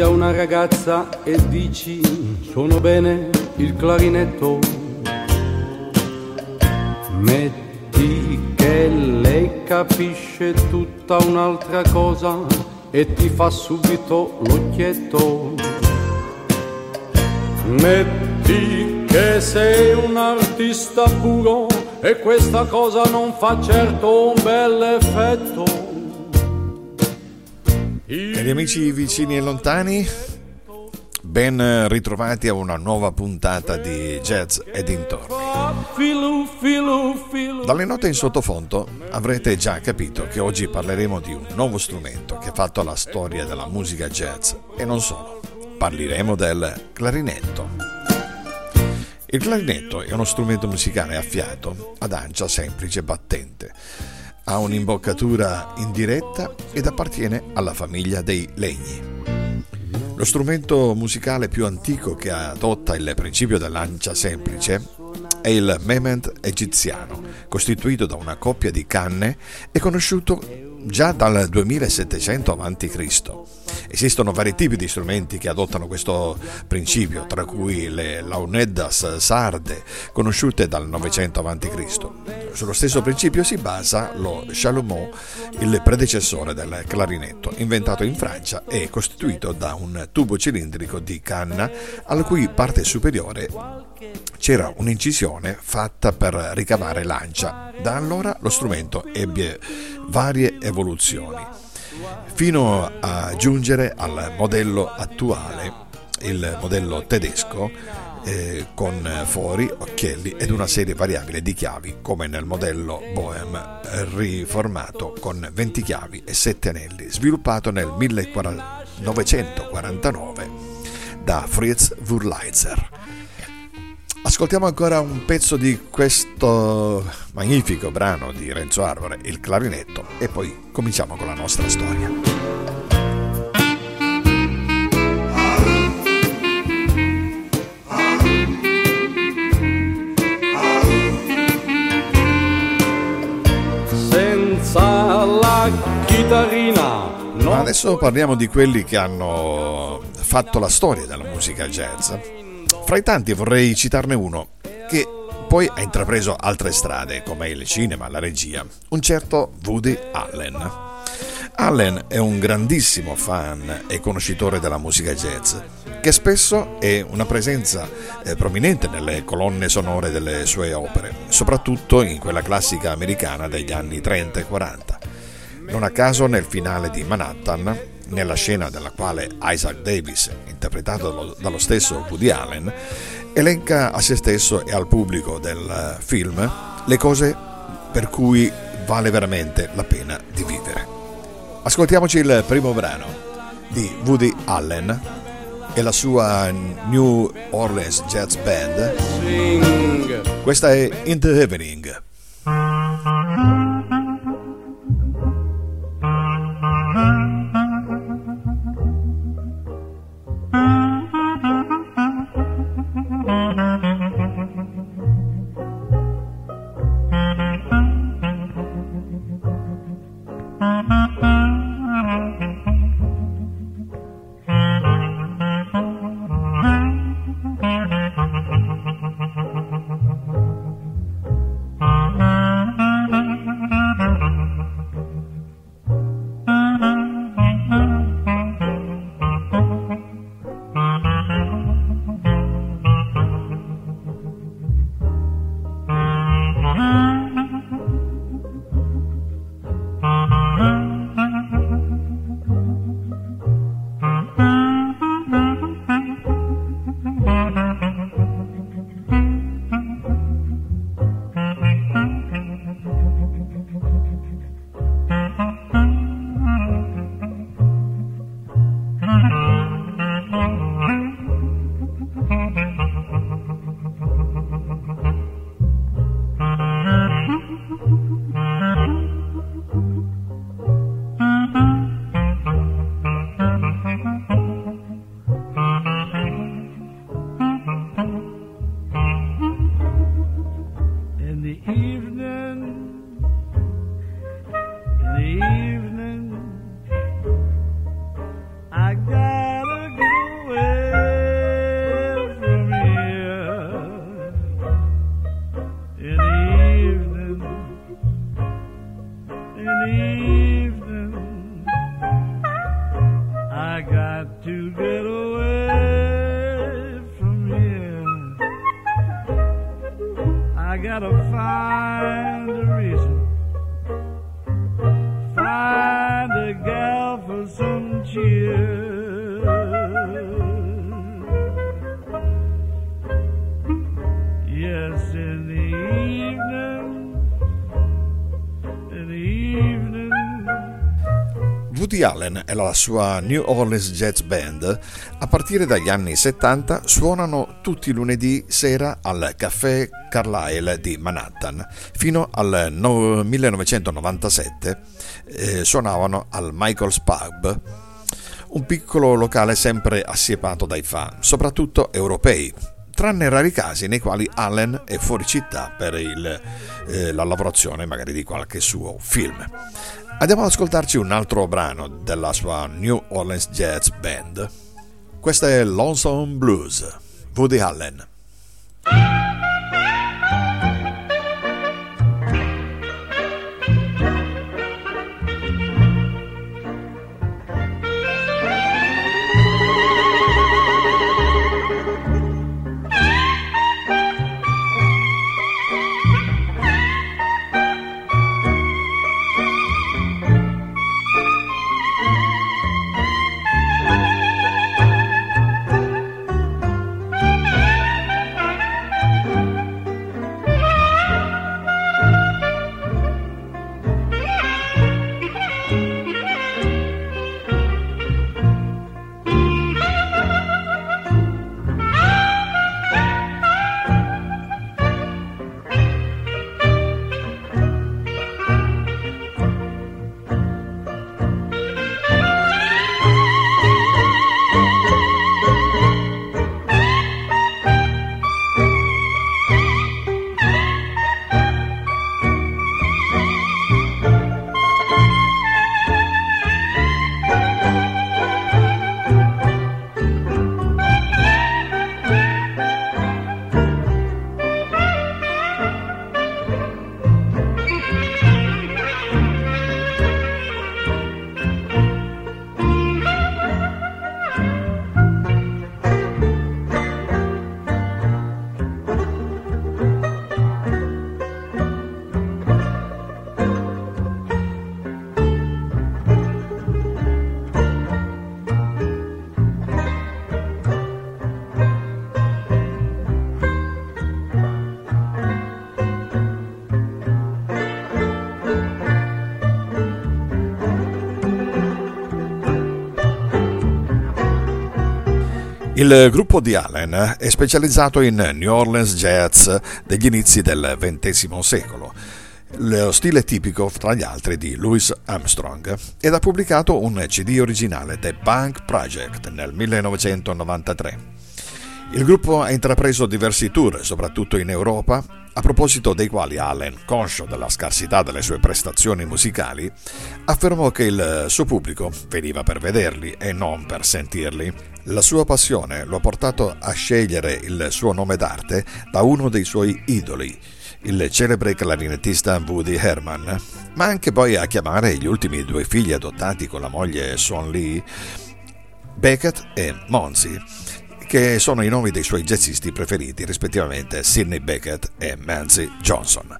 A una ragazza e dici suono bene il clarinetto. Metti che lei capisce tutta un'altra cosa e ti fa subito l'occhietto. Metti che sei un artista puro e questa cosa non fa certo un bel effetto. Cari amici vicini e lontani, ben ritrovati a una nuova puntata di Jazz e dintorni. Dalle note in sottofondo avrete già capito che oggi parleremo di un nuovo strumento che ha fatto la storia della musica jazz e non solo. Parleremo del clarinetto. Il clarinetto è uno strumento musicale a fiato ad ancia semplice battente. Ha un'imboccatura indiretta ed appartiene alla famiglia dei legni. Lo strumento musicale più antico che adotta il principio dell'ancia semplice è il mement egiziano, costituito da una coppia di canne e conosciuto già dal 2700 a.C. Esistono vari tipi di strumenti che adottano questo principio, tra cui le launeddas sarde, conosciute dal 900 a.C. Sullo stesso principio si basa lo chalumeau, il predecessore del clarinetto, inventato in Francia e costituito da un tubo cilindrico di canna, alla cui parte superiore c'era un'incisione fatta per ricavare lancia. Da allora lo strumento ebbe varie evoluzioni, fino a giungere al modello attuale, il modello tedesco, eh, con fori, occhielli ed una serie variabile di chiavi, come nel modello Bohem riformato con 20 chiavi e 7 anelli, sviluppato nel 1949 da Fritz Wurlitzer. Ascoltiamo ancora un pezzo di questo magnifico brano di Renzo Arvore, il clarinetto, e poi cominciamo con la nostra storia. Senza la. Ma adesso parliamo di quelli che hanno fatto la storia della musica jazz. Fra i tanti vorrei citarne uno che poi ha intrapreso altre strade come il cinema, la regia, un certo Woody Allen. Allen è un grandissimo fan e conoscitore della musica jazz, che spesso è una presenza eh, prominente nelle colonne sonore delle sue opere, soprattutto in quella classica americana degli anni 30 e 40. Non a caso nel finale di Manhattan nella scena della quale Isaac Davis, interpretato dallo, stesso Woody Allen, elenca a se stesso e al pubblico del film le cose per cui vale veramente la pena di vivere. Ascoltiamoci il primo brano di Woody Allen e la sua New Orleans Jazz Band. Questa è In the Evening. Woody Allen e la sua New Orleans Jazz Band, a partire dagli anni 70, suonano tutti i lunedì sera al Café Carlyle di Manhattan. Fino al no- 1997 eh, suonavano al Michael's Pub, un piccolo locale sempre assiepato dai fan, soprattutto europei, tranne rari casi nei quali Allen è fuori città per il, eh, la lavorazione magari di qualche suo film. Andiamo ad ascoltarci un altro brano della sua New Orleans Jazz Band. Questa è Lonesome Blues, Woody Allen. Il gruppo di Allen è specializzato in New Orleans jazz degli inizi del XX secolo, lo stile tipico tra gli altri di Louis Armstrong, ed ha pubblicato un CD originale, The Punk Project, nel 1993. Il gruppo ha intrapreso diversi tour, soprattutto in Europa, a proposito dei quali Allen, conscio della scarsità delle sue prestazioni musicali, affermò che il suo pubblico veniva per vederli e non per sentirli. La sua passione lo ha portato a scegliere il suo nome d'arte da uno dei suoi idoli, il celebre clarinettista Woody Herman, ma anche poi a chiamare gli ultimi due figli adottati con la moglie Swan Lee, Beckett e Monsi, che sono i nomi dei suoi jazzisti preferiti, rispettivamente Sidney Beckett e Manzi Johnson.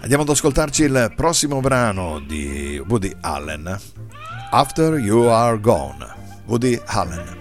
Andiamo ad ascoltarci il prossimo brano di Woody Allen, After You Are Gone, Woody Allen.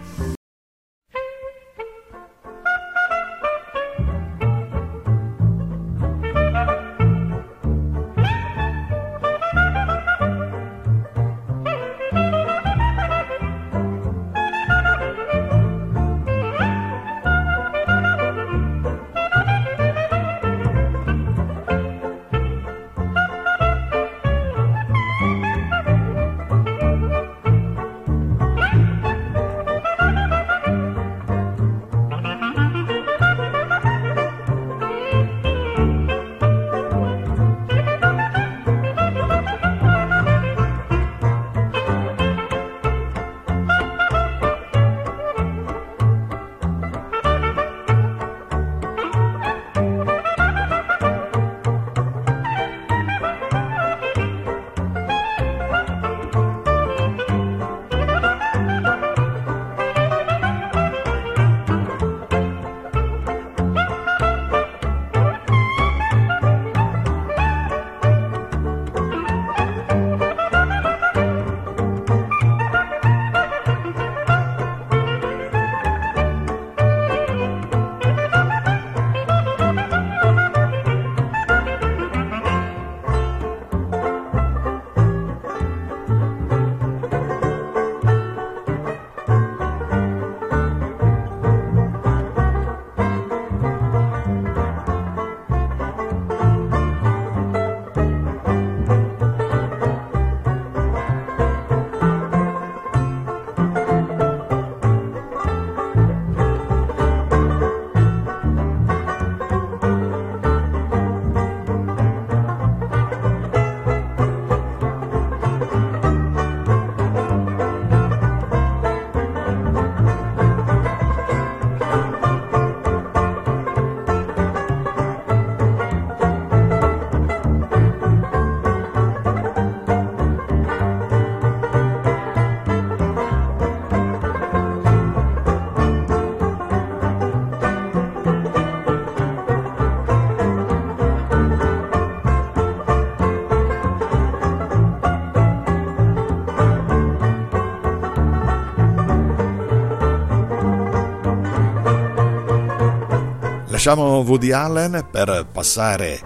Lasciamo Woody Allen per passare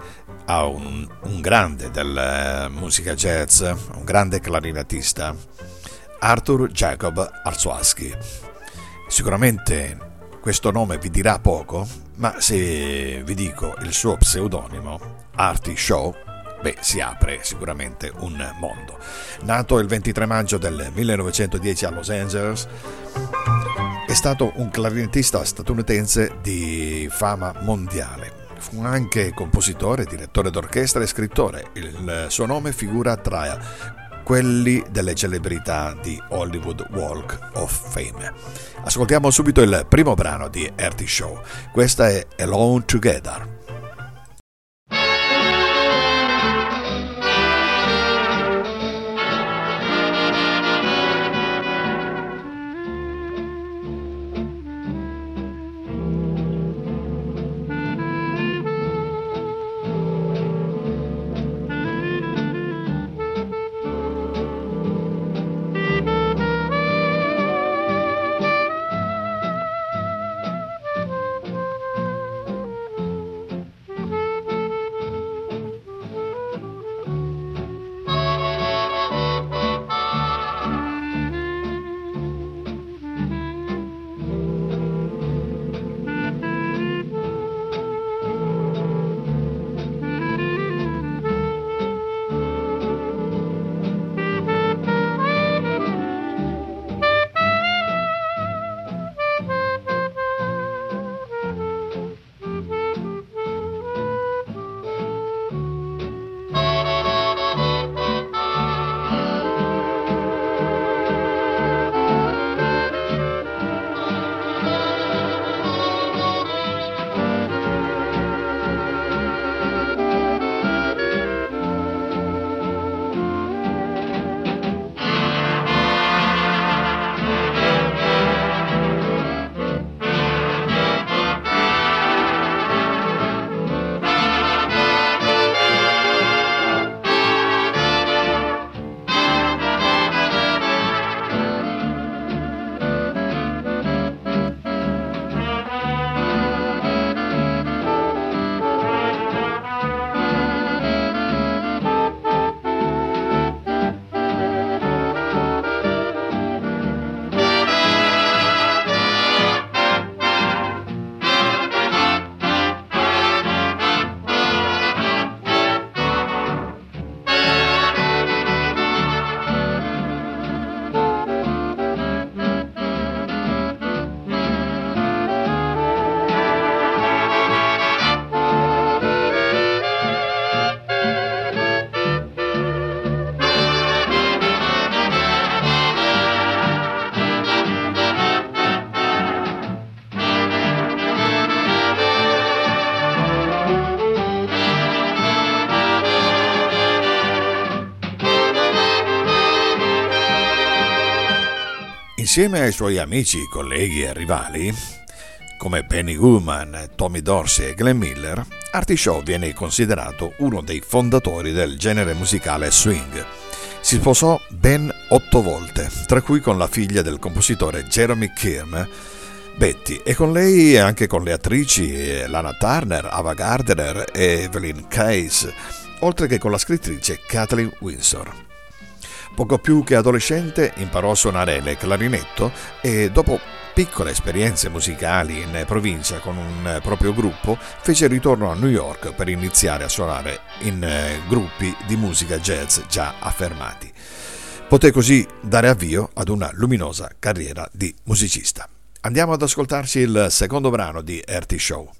a un, un grande della musica jazz, un grande clarinettista, Arthur Jacob Arzoasky. Sicuramente questo nome vi dirà poco, ma se vi dico il suo pseudonimo, Artie Shaw, beh, si apre sicuramente un mondo. Nato il 23 maggio del 1910 a Los Angeles, è stato un clarinettista statunitense di fama mondiale. Fu anche compositore, direttore d'orchestra e scrittore. Il suo nome figura tra quelli delle celebrità di Hollywood Walk of Fame. Ascoltiamo subito il primo brano di Ertie Show. Questa è Alone Together. Insieme ai suoi amici, colleghi e rivali, come Benny Goodman, Tommy Dorsey e Glenn Miller, Artie Shaw viene considerato uno dei fondatori del genere musicale swing. Si sposò ben otto volte, tra cui con la figlia del compositore Jeremy Kim, Betty, e con lei anche con le attrici Lana Turner, Ava Gardner e Evelyn Case, oltre che con la scrittrice Kathleen Windsor. Poco più che adolescente imparò a suonare il clarinetto e dopo piccole esperienze musicali in provincia con un proprio gruppo, fece ritorno a New York per iniziare a suonare in eh, gruppi di musica jazz già affermati. Poté così dare avvio ad una luminosa carriera di musicista. Andiamo ad ascoltarci il secondo brano di Ertie Show.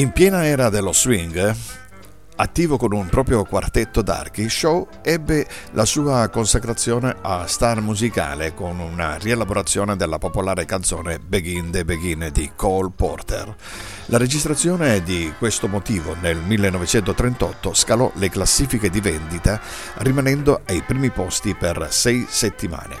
In piena era dello swing, attivo con un proprio quartetto d'archi, Shaw ebbe la sua consacrazione a star musicale con una rielaborazione della popolare canzone Begin the Begin di Cole Porter. La registrazione di questo motivo nel 1938 scalò le classifiche di vendita rimanendo ai primi posti per sei settimane.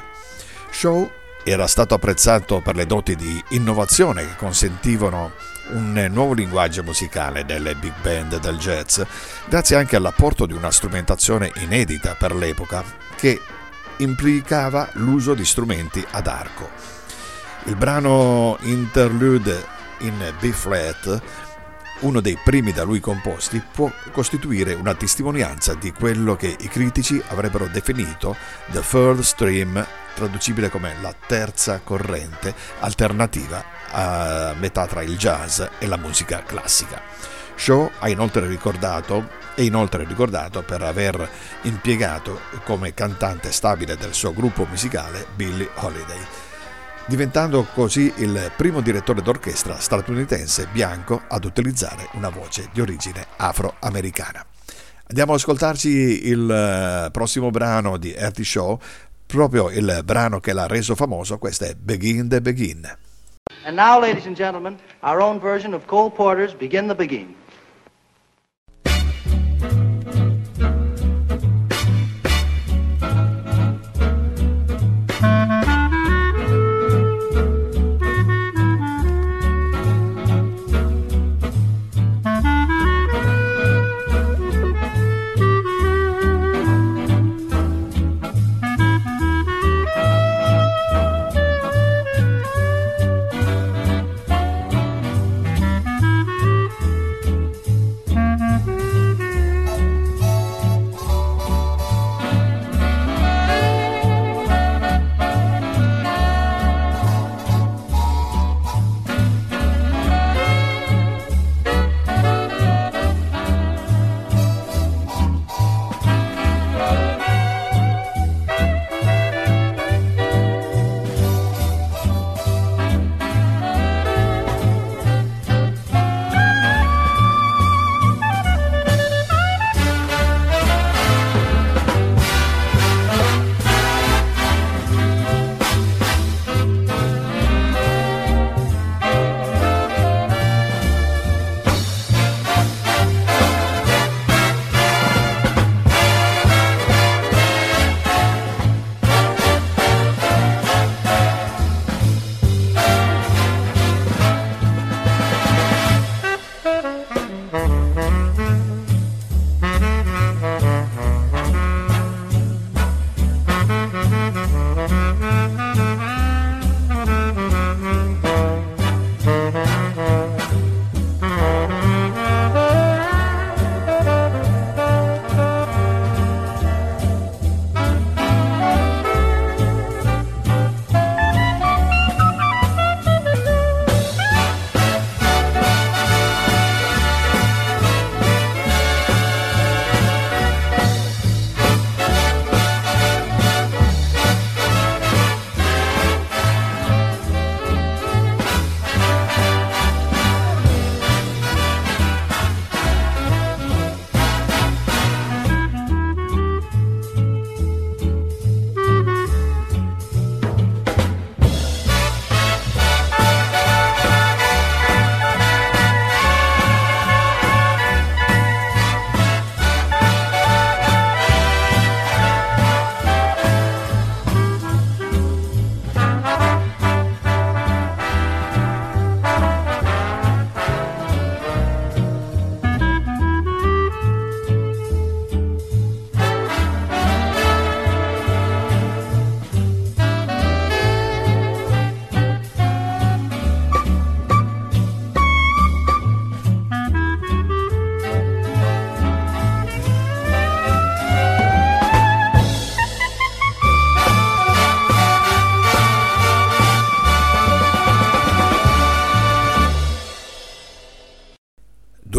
Shaw era stato apprezzato per le doti di innovazione che consentivano un nuovo linguaggio musicale delle big band del jazz, grazie anche all'apporto di una strumentazione inedita per l'epoca che implicava l'uso di strumenti ad arco. Il brano Interlude in B-flat, uno dei primi da lui composti, può costituire una testimonianza di quello che i critici avrebbero definito the third stream, traducibile come la terza corrente alternativa a metà tra il jazz e la musica classica. Shaw ha inoltre ricordato è inoltre ricordato per aver impiegato come cantante stabile del suo gruppo musicale Billie Holiday, diventando così il primo direttore d'orchestra statunitense bianco ad utilizzare una voce di origine afroamericana. Andiamo ad ascoltarci il eh, prossimo brano di Ertie Shaw, proprio il brano che l'ha reso famoso, questo è Begin the Begin. And now, ladies and gentlemen, our own version of Cole Porter's Begin the Begin.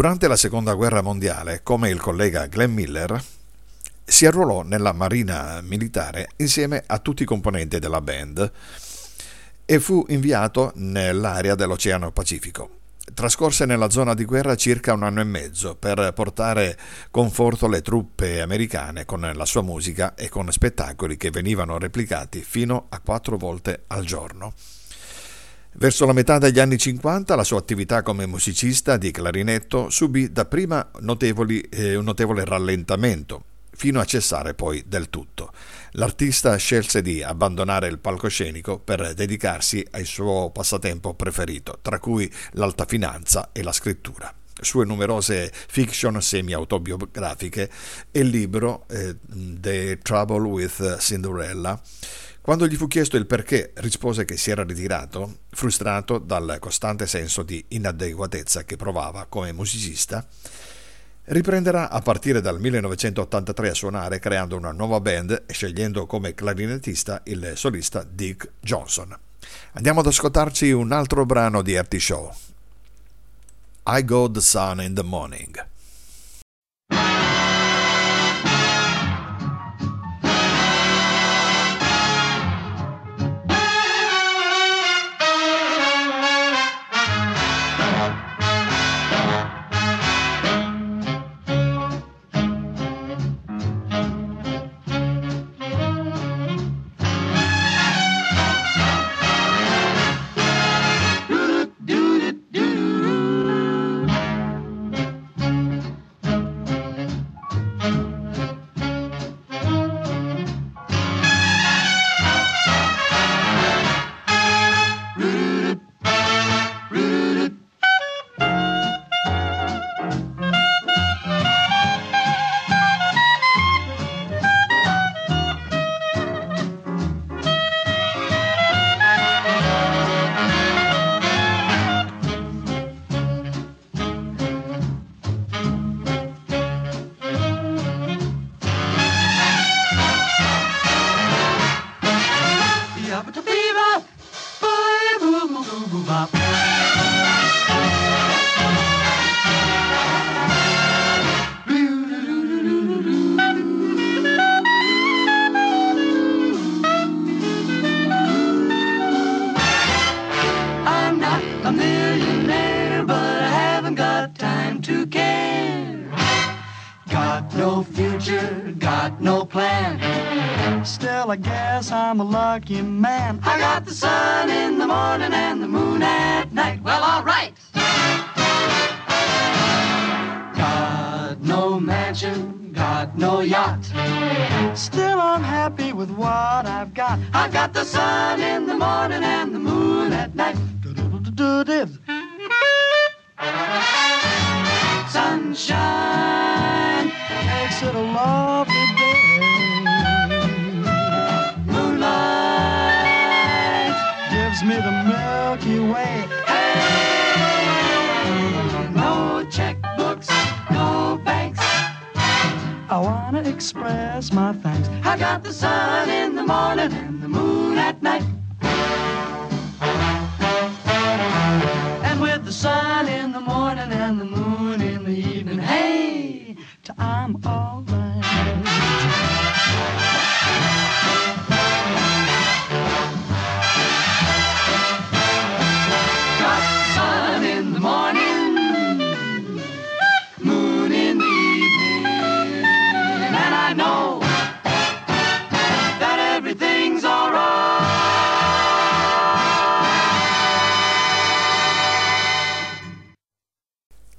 Durante la seconda guerra mondiale, come il collega Glenn Miller, si arruolò nella marina militare insieme a tutti i componenti della band e fu inviato nell'area dell'Oceano Pacifico. trascorse nella zona di guerra circa un anno e mezzo per portare conforto alle truppe americane con la sua musica e con spettacoli che venivano replicati fino a quattro volte al giorno. Verso la metà degli anni 50 la sua attività come musicista di clarinetto subì dapprima eh, un notevole rallentamento, fino a cessare poi del tutto. L'artista scelse di abbandonare il palcoscenico per dedicarsi al suo passatempo preferito, tra cui l'alta finanza e la scrittura sue numerose fiction semi-autobiografiche e il libro eh, The Trouble with Cinderella, quando gli fu chiesto il perché, rispose che si era ritirato, frustrato dal costante senso di inadeguatezza che provava come musicista. Riprenderà a partire dal 1983 a suonare creando una nuova band e scegliendo come clarinettista il solista Dick Johnson. Andiamo ad ascoltarci un altro brano di Artie Show. I Got the Sun in the Morning.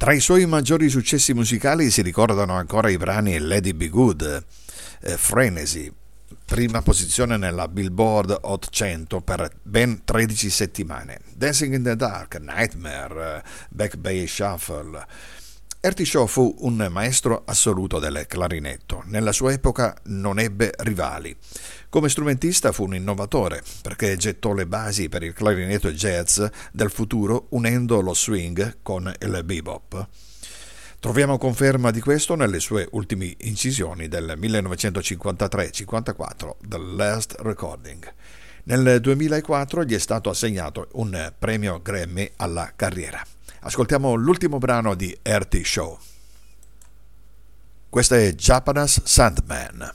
Tra i suoi maggiori successi musicali si ricordano ancora i brani Lady Be Good, eh, Frenzy, prima posizione nella Billboard Hot 100 per ben 13 settimane, Dancing in the Dark, Nightmare, Back Bay Shuffle. Ertie Shaw fu un maestro assoluto del clarinetto. Nella sua epoca non ebbe rivali. Come strumentista fu un innovatore, perché gettò le basi per il clarinetto jazz del futuro unendo lo swing con il bebop. Troviamo conferma di questo nelle sue ultime incisioni del 1953-54, The Last Recording. Nel 2004 gli è stato assegnato un premio Grammy alla carriera. Ascoltiamo l'ultimo brano di RT Show. Questa è Japanese Sandman.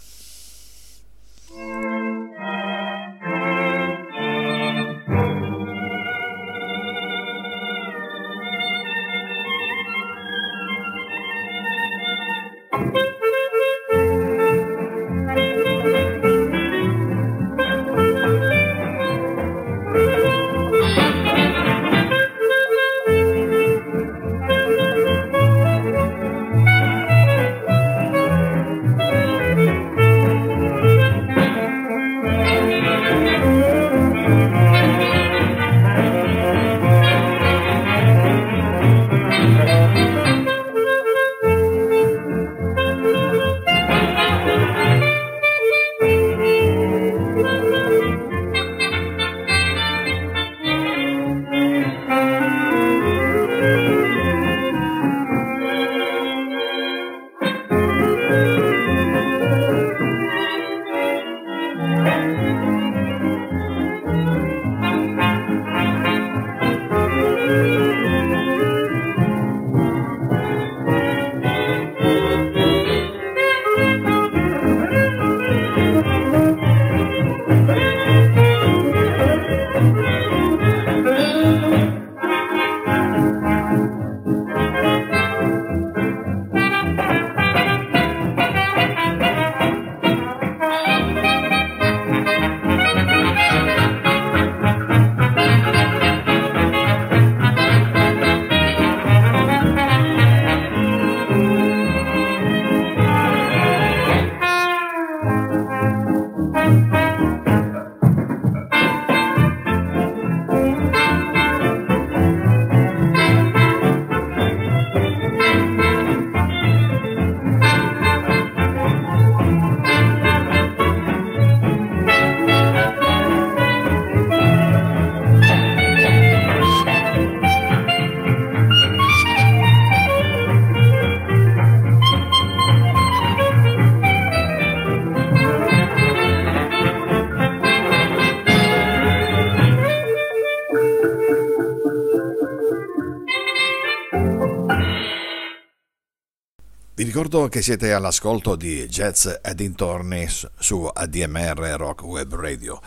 Ricordo che siete all'ascolto di Jazz e dintorni su ADMR Rock Web Radio.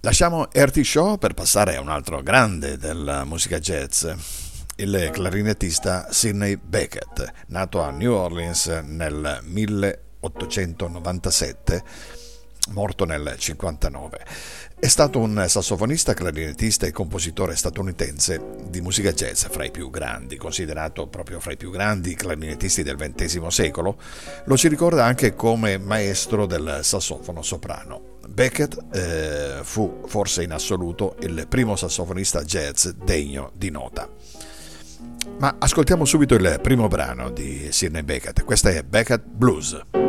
Lasciamo RT Show per passare a un altro grande della musica jazz, il clarinettista Sidney Beckett, nato a New Orleans nel 1897, morto nel 1959. È stato un sassofonista, clarinettista e compositore statunitense di musica jazz fra i più grandi, considerato proprio fra i più grandi clarinettisti del XX secolo. Lo ci ricorda anche come maestro del sassofono soprano. Beckett eh, fu forse in assoluto il primo sassofonista jazz degno di nota. Ma ascoltiamo subito il primo brano di Sidney Beckett. Questa è Beckett Blues.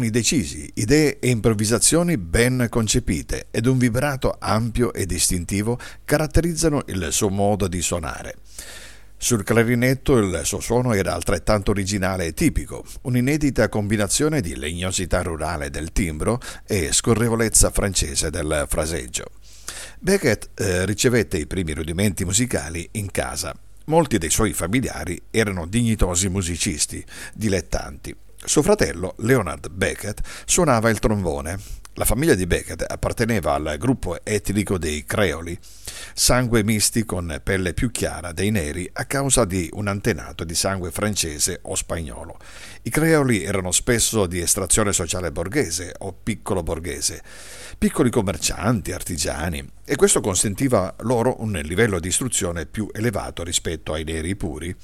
Suoni decisi, idee e improvvisazioni ben concepite ed un vibrato ampio e distintivo caratterizzano il suo modo di suonare. Sul clarinetto il suo suono era altrettanto originale e tipico, un'inedita combinazione di legnosità rurale del timbro e scorrevolezza francese del fraseggio. Beckett eh, ricevette i primi rudimenti musicali in casa. Molti dei suoi familiari erano dignitosi musicisti, dilettanti. Suo fratello, Leonard Beckett, suonava il trombone. La famiglia di Beckett apparteneva al gruppo etnico dei Creoli. sangue misti con pelle più chiara dei neri a causa di un antenato di sangue francese o spagnolo. I creoli erano spesso di estrazione sociale borghese o piccolo borghese, piccoli commercianti, artigiani, e questo consentiva loro un livello di istruzione più elevato rispetto ai neri puri.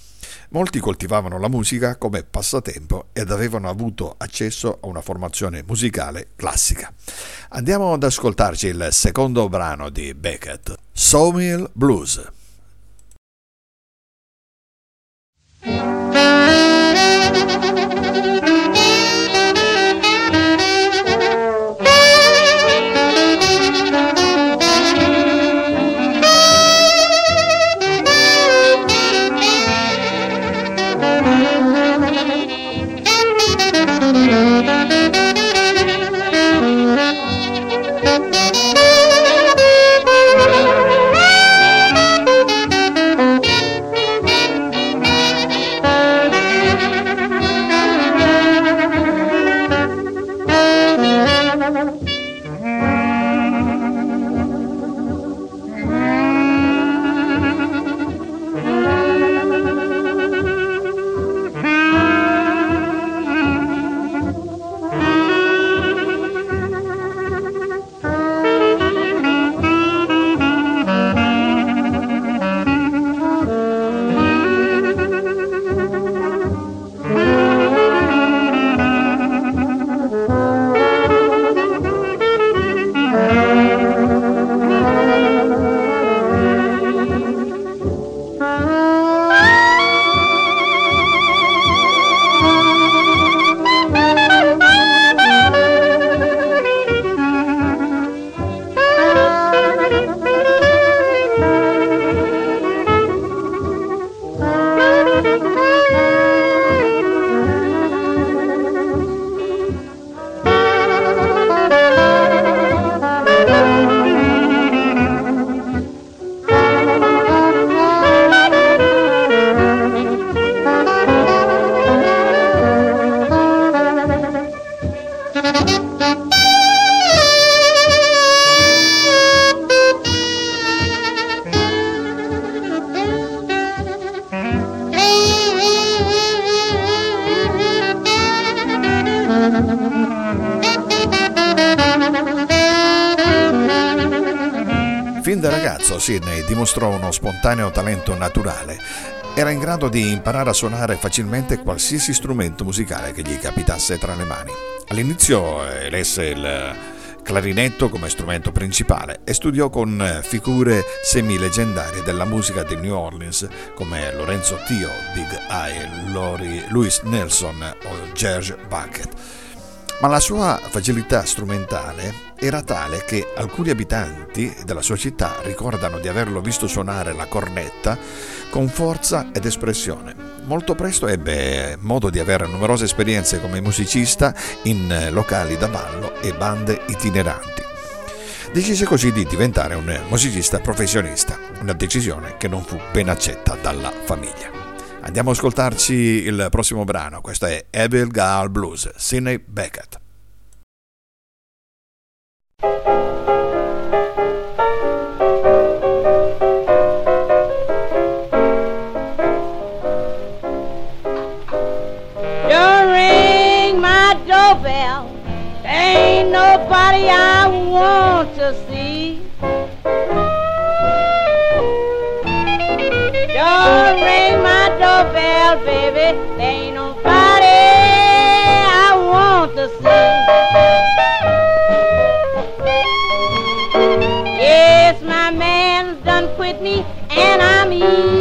Molti coltivavano la musica come passatempo ed avevano avuto accesso a una formazione musicale classica. Andiamo ad ascoltarci il secondo brano di Beckett, Sawmill Blues. Spontaneo talento naturale. Era in grado di imparare a suonare facilmente qualsiasi strumento musicale che gli capitasse tra le mani. All'inizio elesse il clarinetto come strumento principale e studiò con figure semi-leggendarie della musica di New Orleans come Lorenzo Tio, Big Eye, Lori, Louis Nelson o George Bucket. Ma la sua facilità strumentale era tale che alcuni abitanti della sua città ricordano di averlo visto suonare la cornetta con forza ed espressione. Molto presto ebbe modo di avere numerose esperienze come musicista in locali da ballo e bande itineranti. Decise così di diventare un musicista professionista, una decisione che non fu ben accetta dalla famiglia. Andiamo ad ascoltarci il prossimo brano, questo è Evil Girl Blues, Sidney Beckett. Baby. There ain't nobody I want to see. Yes, my man's done quit me, and I'm evil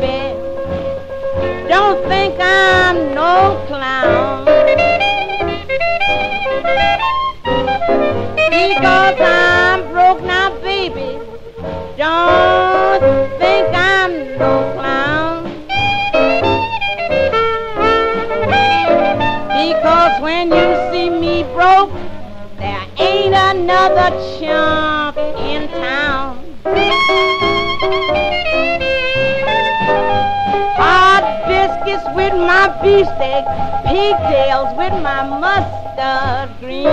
baby. Don't think I'm no clown. Because I'm broke now, baby. Don't think I'm no clown. Because when you see me broke, there ain't another chump in town. Beefsteak, pigtails with my mustard green.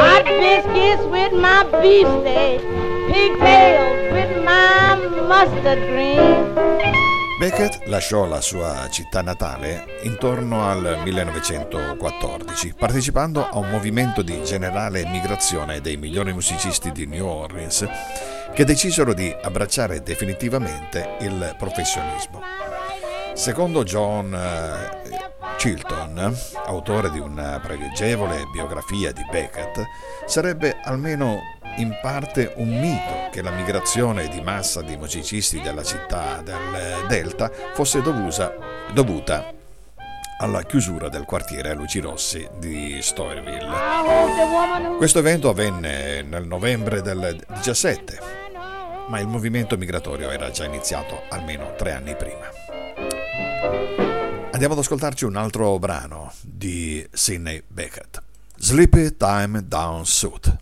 Hot biscuits with my beefsteak, pigtails with my mustard green. Beckett lasciò la sua città natale intorno al 1914, partecipando a un movimento di generale migrazione dei migliori musicisti di New Orleans che decisero di abbracciare definitivamente il professionismo. Secondo John eh, Chilton, autore di una pregevole biografia di Beckett, sarebbe almeno in parte un mito che la migrazione di massa di musicisti della città del Delta fosse dovuta, dovuta alla chiusura del quartiere Luci Rossi di Storyville. Questo evento avvenne nel novembre del 17, ma il movimento migratorio era già iniziato almeno tre anni prima. Andiamo ad ascoltarci un altro brano di Sidney Beckett, Sleepy Time Down Suit.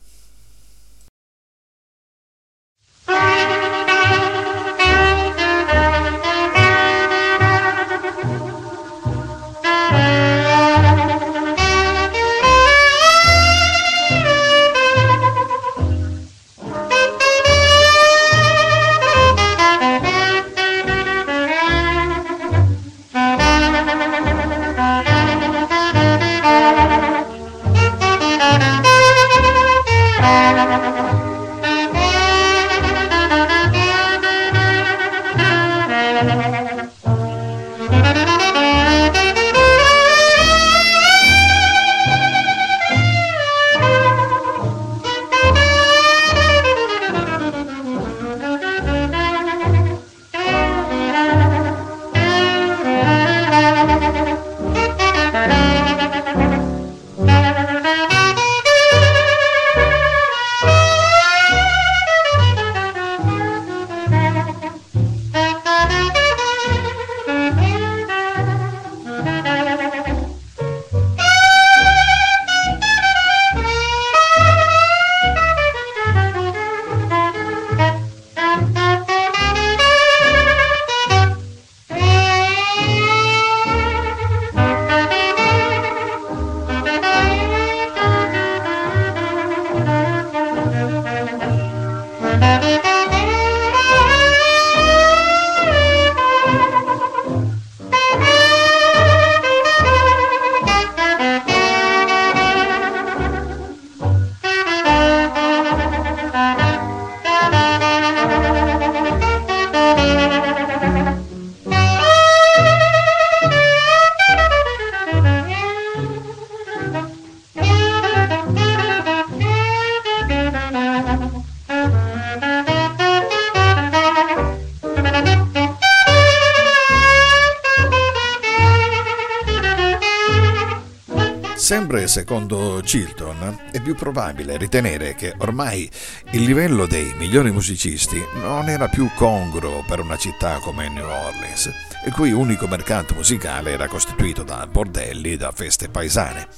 Secondo Chilton è più probabile ritenere che ormai il livello dei migliori musicisti non era più congruo per una città come New Orleans, il cui unico mercato musicale era costituito da bordelli e da feste paesane.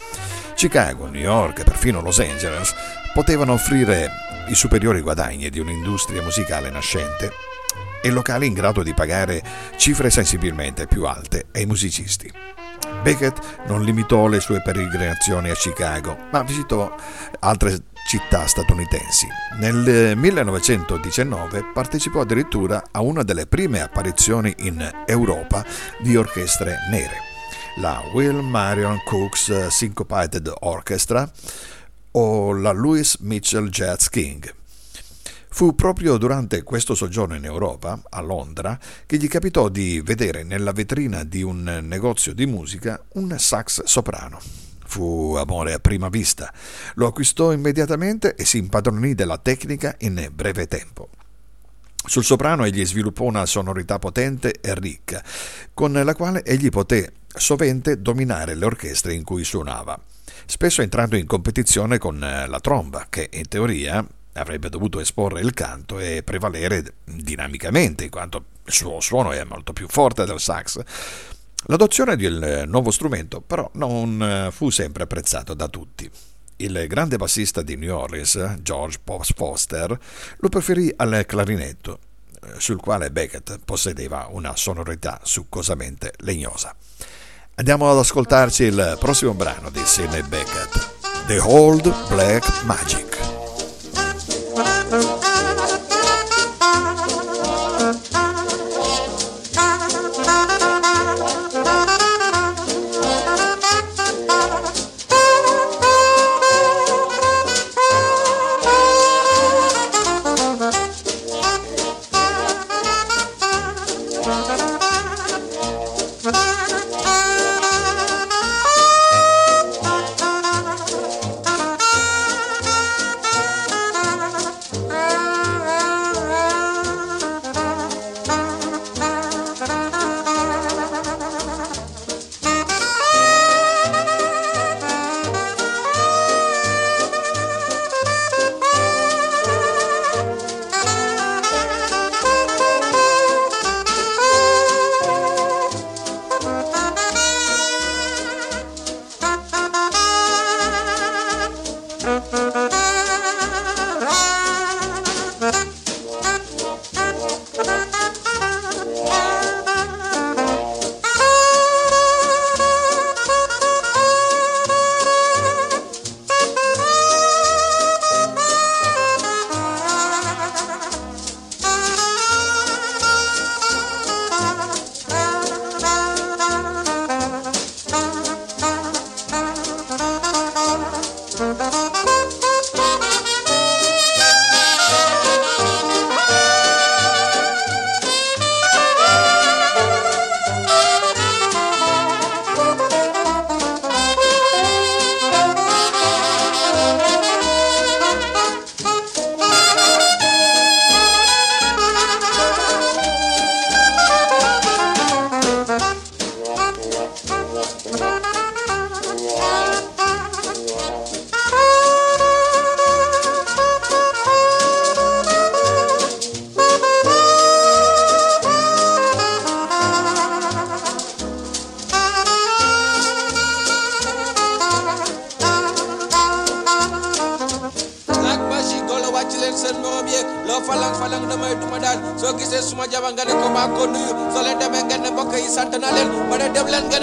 Chicago, New York e perfino Los Angeles potevano offrire i superiori guadagni di un'industria musicale nascente e locali in grado di pagare cifre sensibilmente più alte ai musicisti. Beckett non limitò le sue peregrinazioni a Chicago, ma visitò altre città statunitensi. Nel 1919 partecipò addirittura a una delle prime apparizioni in Europa di orchestre nere, la Will Marion Cooks Syncopated Orchestra o la Louis Mitchell Jazz King. Fu proprio durante questo soggiorno in Europa, a Londra, che gli capitò di vedere nella vetrina di un negozio di musica un sax soprano. Fu amore a prima vista. Lo acquistò immediatamente e si impadronì della tecnica in breve tempo. Sul soprano egli sviluppò una sonorità potente e ricca, con la quale egli poté sovente dominare le orchestre in cui suonava, spesso entrando in competizione con la tromba, che in teoria avrebbe dovuto esporre il canto e prevalere dinamicamente, in quanto il suo suono è molto più forte del sax. L'adozione del nuovo strumento però non fu sempre apprezzato da tutti. Il grande bassista di New Orleans, George Foster, lo preferì al clarinetto, sul quale Beckett possedeva una sonorità succosamente legnosa. Andiamo ad ascoltarci il prossimo brano di Sidney Beckett, The Old Black Magic.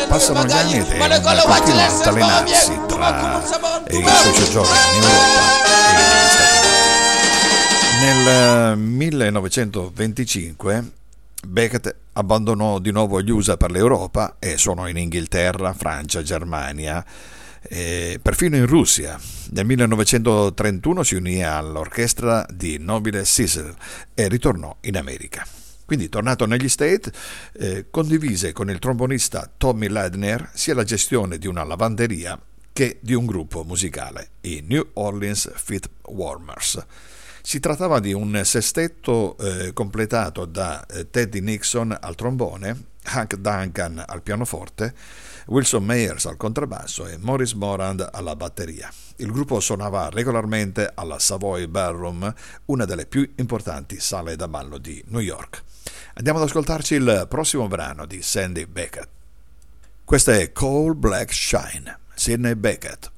Passano gli anni ed continua a allenarsi tra i suoi soggiorni in Europa e negli Stati Uniti. Nel 1925 Beckett abbandonò di nuovo gli USA per l'Europa e suonò in Inghilterra, Francia, Germania e perfino in Russia. Nel 1931 si unì all'orchestra di Nobile Cecil e ritornò in America. Quindi, tornato negli States, eh, condivise con il trombonista Tommy Ledner sia la gestione di una lavanderia che di un gruppo musicale, i New Orleans Fit Warmers. Si trattava di un sestetto eh, completato da eh, Teddy Nixon al trombone, Hank Duncan al pianoforte, Wilson Mayers al contrabbasso e Morris Morand alla batteria. Il gruppo suonava regolarmente alla Savoy Ballroom, una delle più importanti sale da ballo di New York. Andiamo ad ascoltarci il prossimo brano di Sandy Beckett. Questo è Cold Black Shine, Sidney Beckett.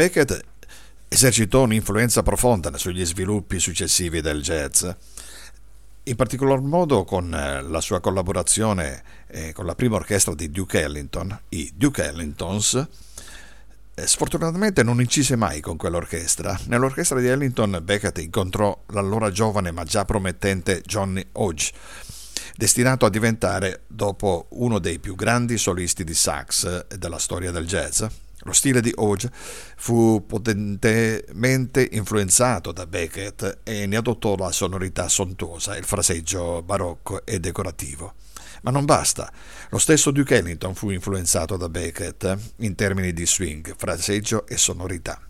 Beckett esercitò un'influenza profonda sugli sviluppi successivi del jazz, in particolar modo con eh, la sua collaborazione eh, con la prima orchestra di Duke Ellington, i Duke Ellingtons. Sfortunatamente non incise mai con quell'orchestra. Nell'orchestra di Ellington Beckett incontrò l'allora giovane ma già promettente Johnny Hodge, destinato a diventare dopo uno dei più grandi solisti di sax della storia del jazz. Lo stile di Hodge fu potentemente influenzato da Beckett e ne adottò la sonorità sontuosa, il fraseggio barocco e decorativo. Ma non basta. Lo stesso Duke Ellington fu influenzato da Beckett in termini di swing, fraseggio e sonorità.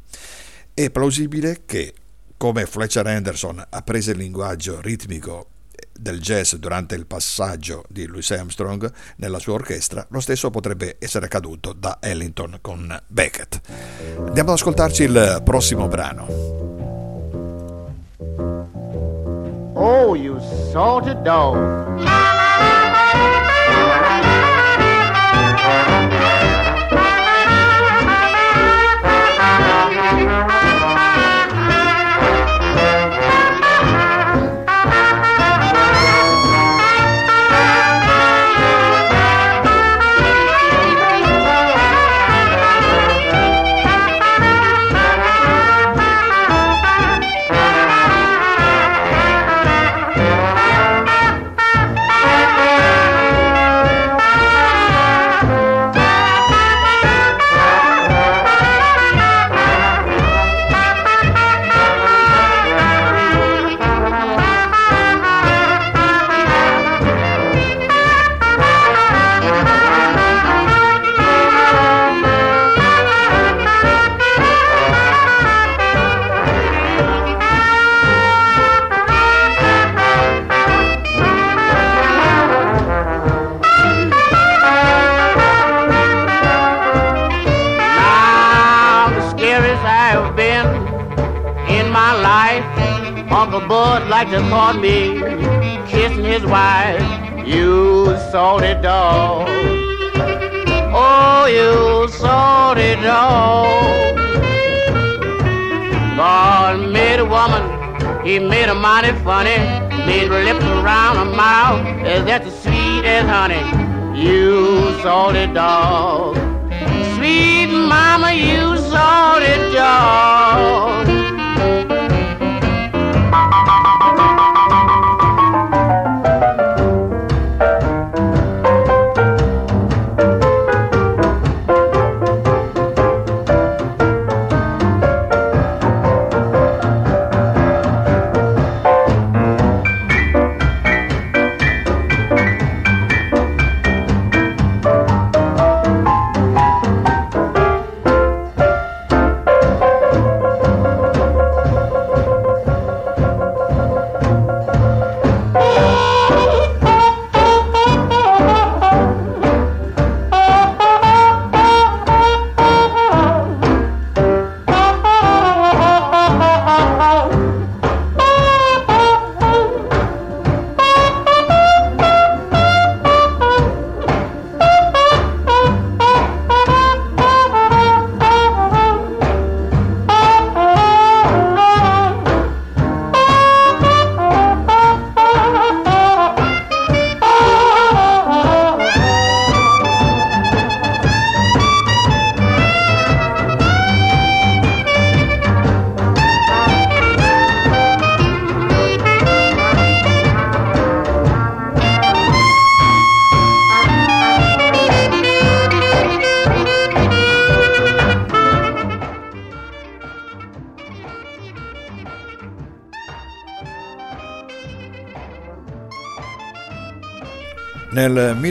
È plausibile che, come Fletcher Anderson apprese il linguaggio ritmico del jazz durante il passaggio di Louis Armstrong nella sua orchestra, lo stesso potrebbe essere accaduto da Ellington con Beckett. Andiamo ad ascoltarci il prossimo brano. Oh, you salted dog.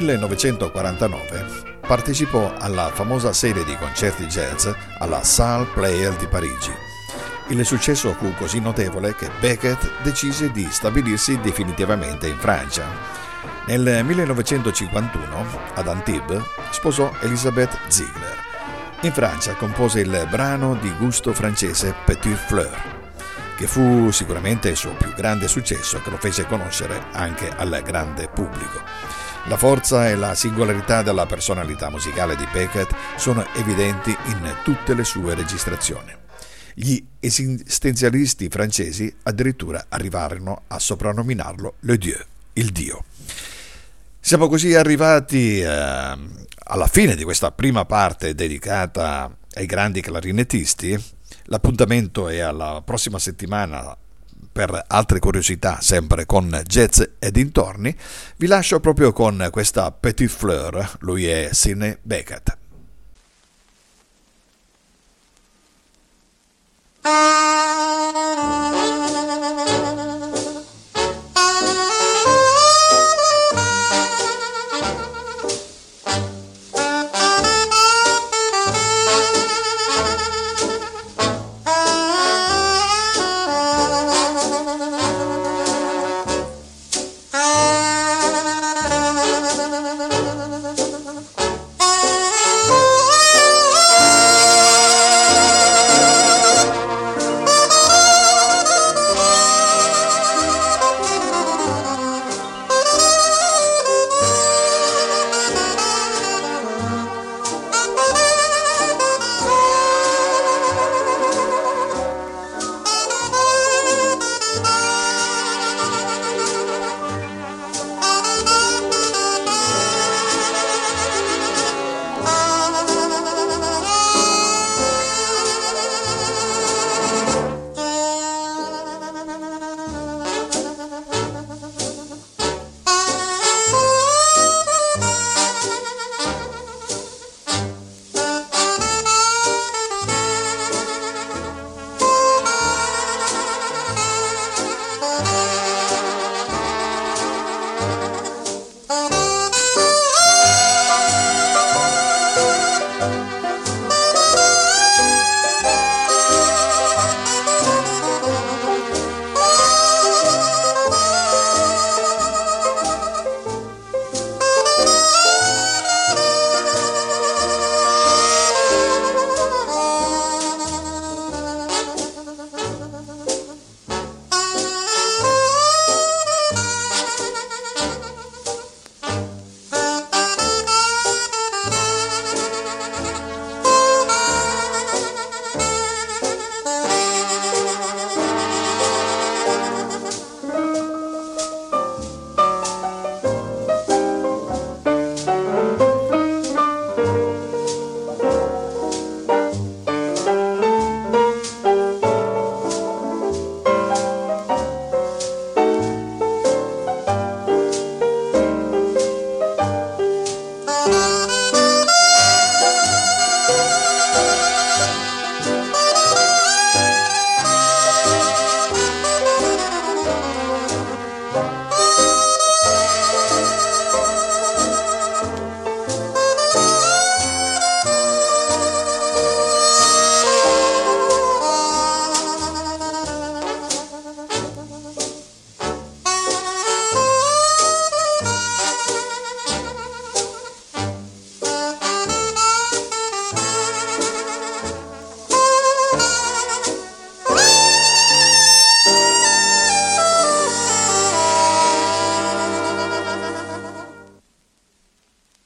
1949 partecipò alla famosa serie di concerti jazz alla Salle Player di Parigi. Il successo fu così notevole che Beckett decise di stabilirsi definitivamente in Francia. Nel 1951, ad Antibes, sposò Elisabeth Ziegler. In Francia compose il brano di gusto francese Petit Fleur, che fu sicuramente il suo più grande successo che lo fece conoscere anche al grande pubblico. La forza e la singolarità della personalità musicale di Beckett sono evidenti in tutte le sue registrazioni. Gli esistenzialisti francesi addirittura arrivarono a soprannominarlo Le Dieu, il Dio. Siamo così arrivati eh, alla fine di questa prima parte dedicata ai grandi clarinettisti. L'appuntamento è alla prossima settimana per altre curiosità, sempre con jazz e dintorni, vi lascio proprio con questa Petit Fleur, lui è Sidney Beckett. Thank.